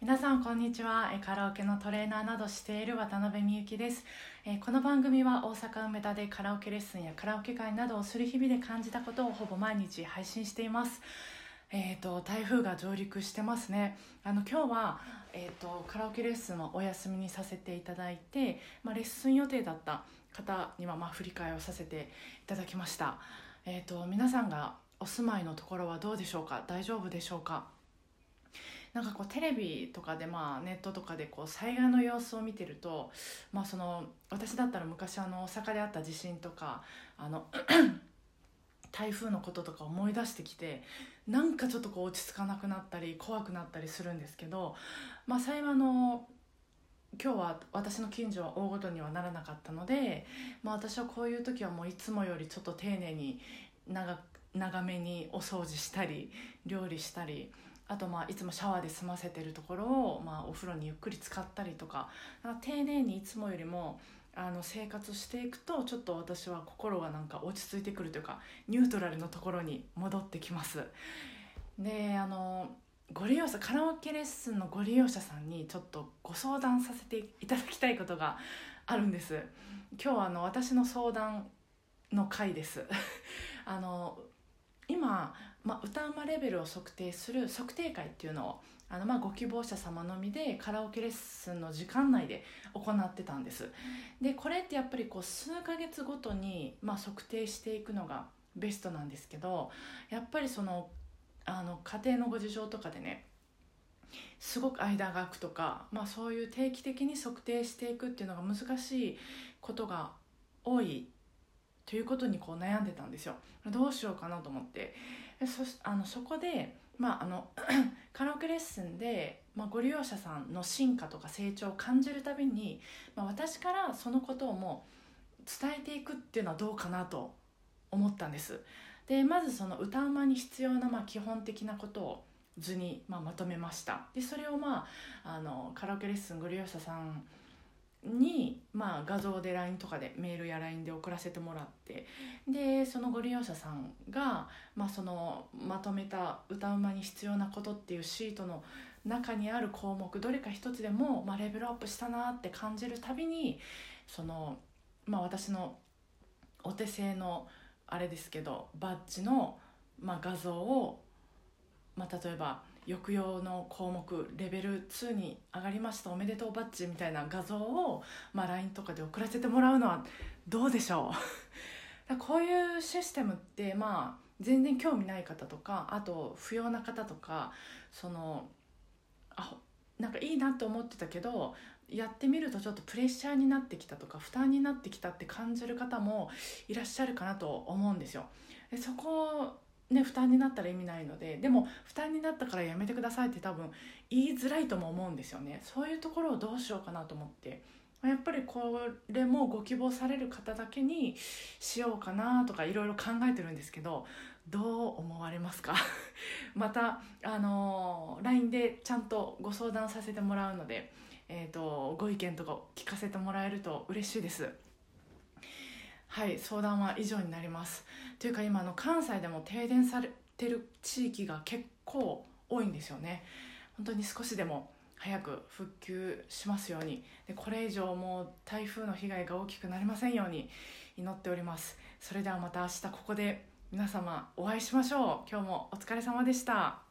皆さんこんにちは。カラオケのトレーナーなどしている渡辺美幸です。この番組は大阪梅田でカラオケレッスンやカラオケ会などをする日々で感じたことをほぼ毎日配信しています。えーと、台風が上陸してますね。あの今日は、えーと、カラオケレッスンをお休みにさせていただいて、まあ、レッスン予定だった方には、まあ、振り替えをさせていただきました、えーと皆さんがお住まいのところはどうでしょうか？大丈夫でしょうか？なんかこうテレビとかでまあネットとかでこう災害の様子を見てると、まあ、その私だったら昔あの大阪であった地震とかあの 台風のこととか思い出してきてなんかちょっとこう落ち着かなくなったり怖くなったりするんですけど、まあ、幸いの今日は私の近所は大ごとにはならなかったので、まあ、私はこういう時はもういつもよりちょっと丁寧に長長めにお掃除したり料理したりあとまあいつもシャワーで済ませてるところを、まあ、お風呂にゆっくり使ったりとかか丁寧にいつもよりもあの生活していくとちょっと私は心がなんか落ち着いてくるというかニュートラルのところに戻ってきます。であのご利用者カラオケレッスンのご利用者さんにちょっとご相談させていただきたいことがあるんです。今日はあの私の相談の回です。あの今、まあ、歌うまレベルを測定する測定会っていうのをあのまあご希望者様のみでカラオケレッスンの時間内で行ってたんです。でこれってやっぱりこう数ヶ月ごとにまあ測定していくのがベストなんですけどやっぱりそのあの家庭のご事情とかでねすごく間が空くとか、まあ、そういう定期的に測定していくっていうのが難しいことが多いということにこう悩んでたんですよ。どうしようかなと思って。そあのそこで、まあ、あの カラオケレッスンで、まあ、ご利用者さんの進化とか成長を感じるたびに、まあ、私からそのことをもう伝えていくっていうのはどうかなと思ったんです。でまずその歌うまに必要なまあ基本的なことを図にまあまとめました。でそれをまああのカラオケレッスンご利用者さんに、まあ、画像で LINE とかでメールや LINE で送らせてもらってでそのご利用者さんが、まあ、そのまとめた歌うまに必要なことっていうシートの中にある項目どれか一つでも、まあ、レベルアップしたなって感じるたびにその、まあ、私のお手製のあれですけどバッジの、まあ、画像を、まあ、例えば抑揚の項目レベル2に上がりましたおめでとうバッジみたいな画像を、まあ、LINE とかで送らせてもらうのはどうでしょう？こういうシステムってまあ全然興味ない方とかあと不要な方とかそのあなんかいいなと思ってたけどやってみるとちょっとプレッシャーになってきたとか負担になってきたって感じる方もいらっしゃるかなと思うんですよ。でそこね、負担になったら意味ないのででも負担になったからやめてくださいって多分言いづらいとも思うんですよね。そういうところをどうしようかなと思って。やっぱりこれもご希望される方だけにしようかなとかいろいろ考えてるんですけどどう思われますか？またあの LINE でちゃんとご相談させてもらうので、えーとご意見とか聞かせてもらえると嬉しいです。はい相談は以上になります。というか今の関西でも停電されてる地域が結構多いんですよね。本当に少しでも早く復旧しますように。でこれ以上もう台風の被害が大きくなりませんように祈っております。それではまた明日ここで皆様お会いしましょう。今日もお疲れ様でした。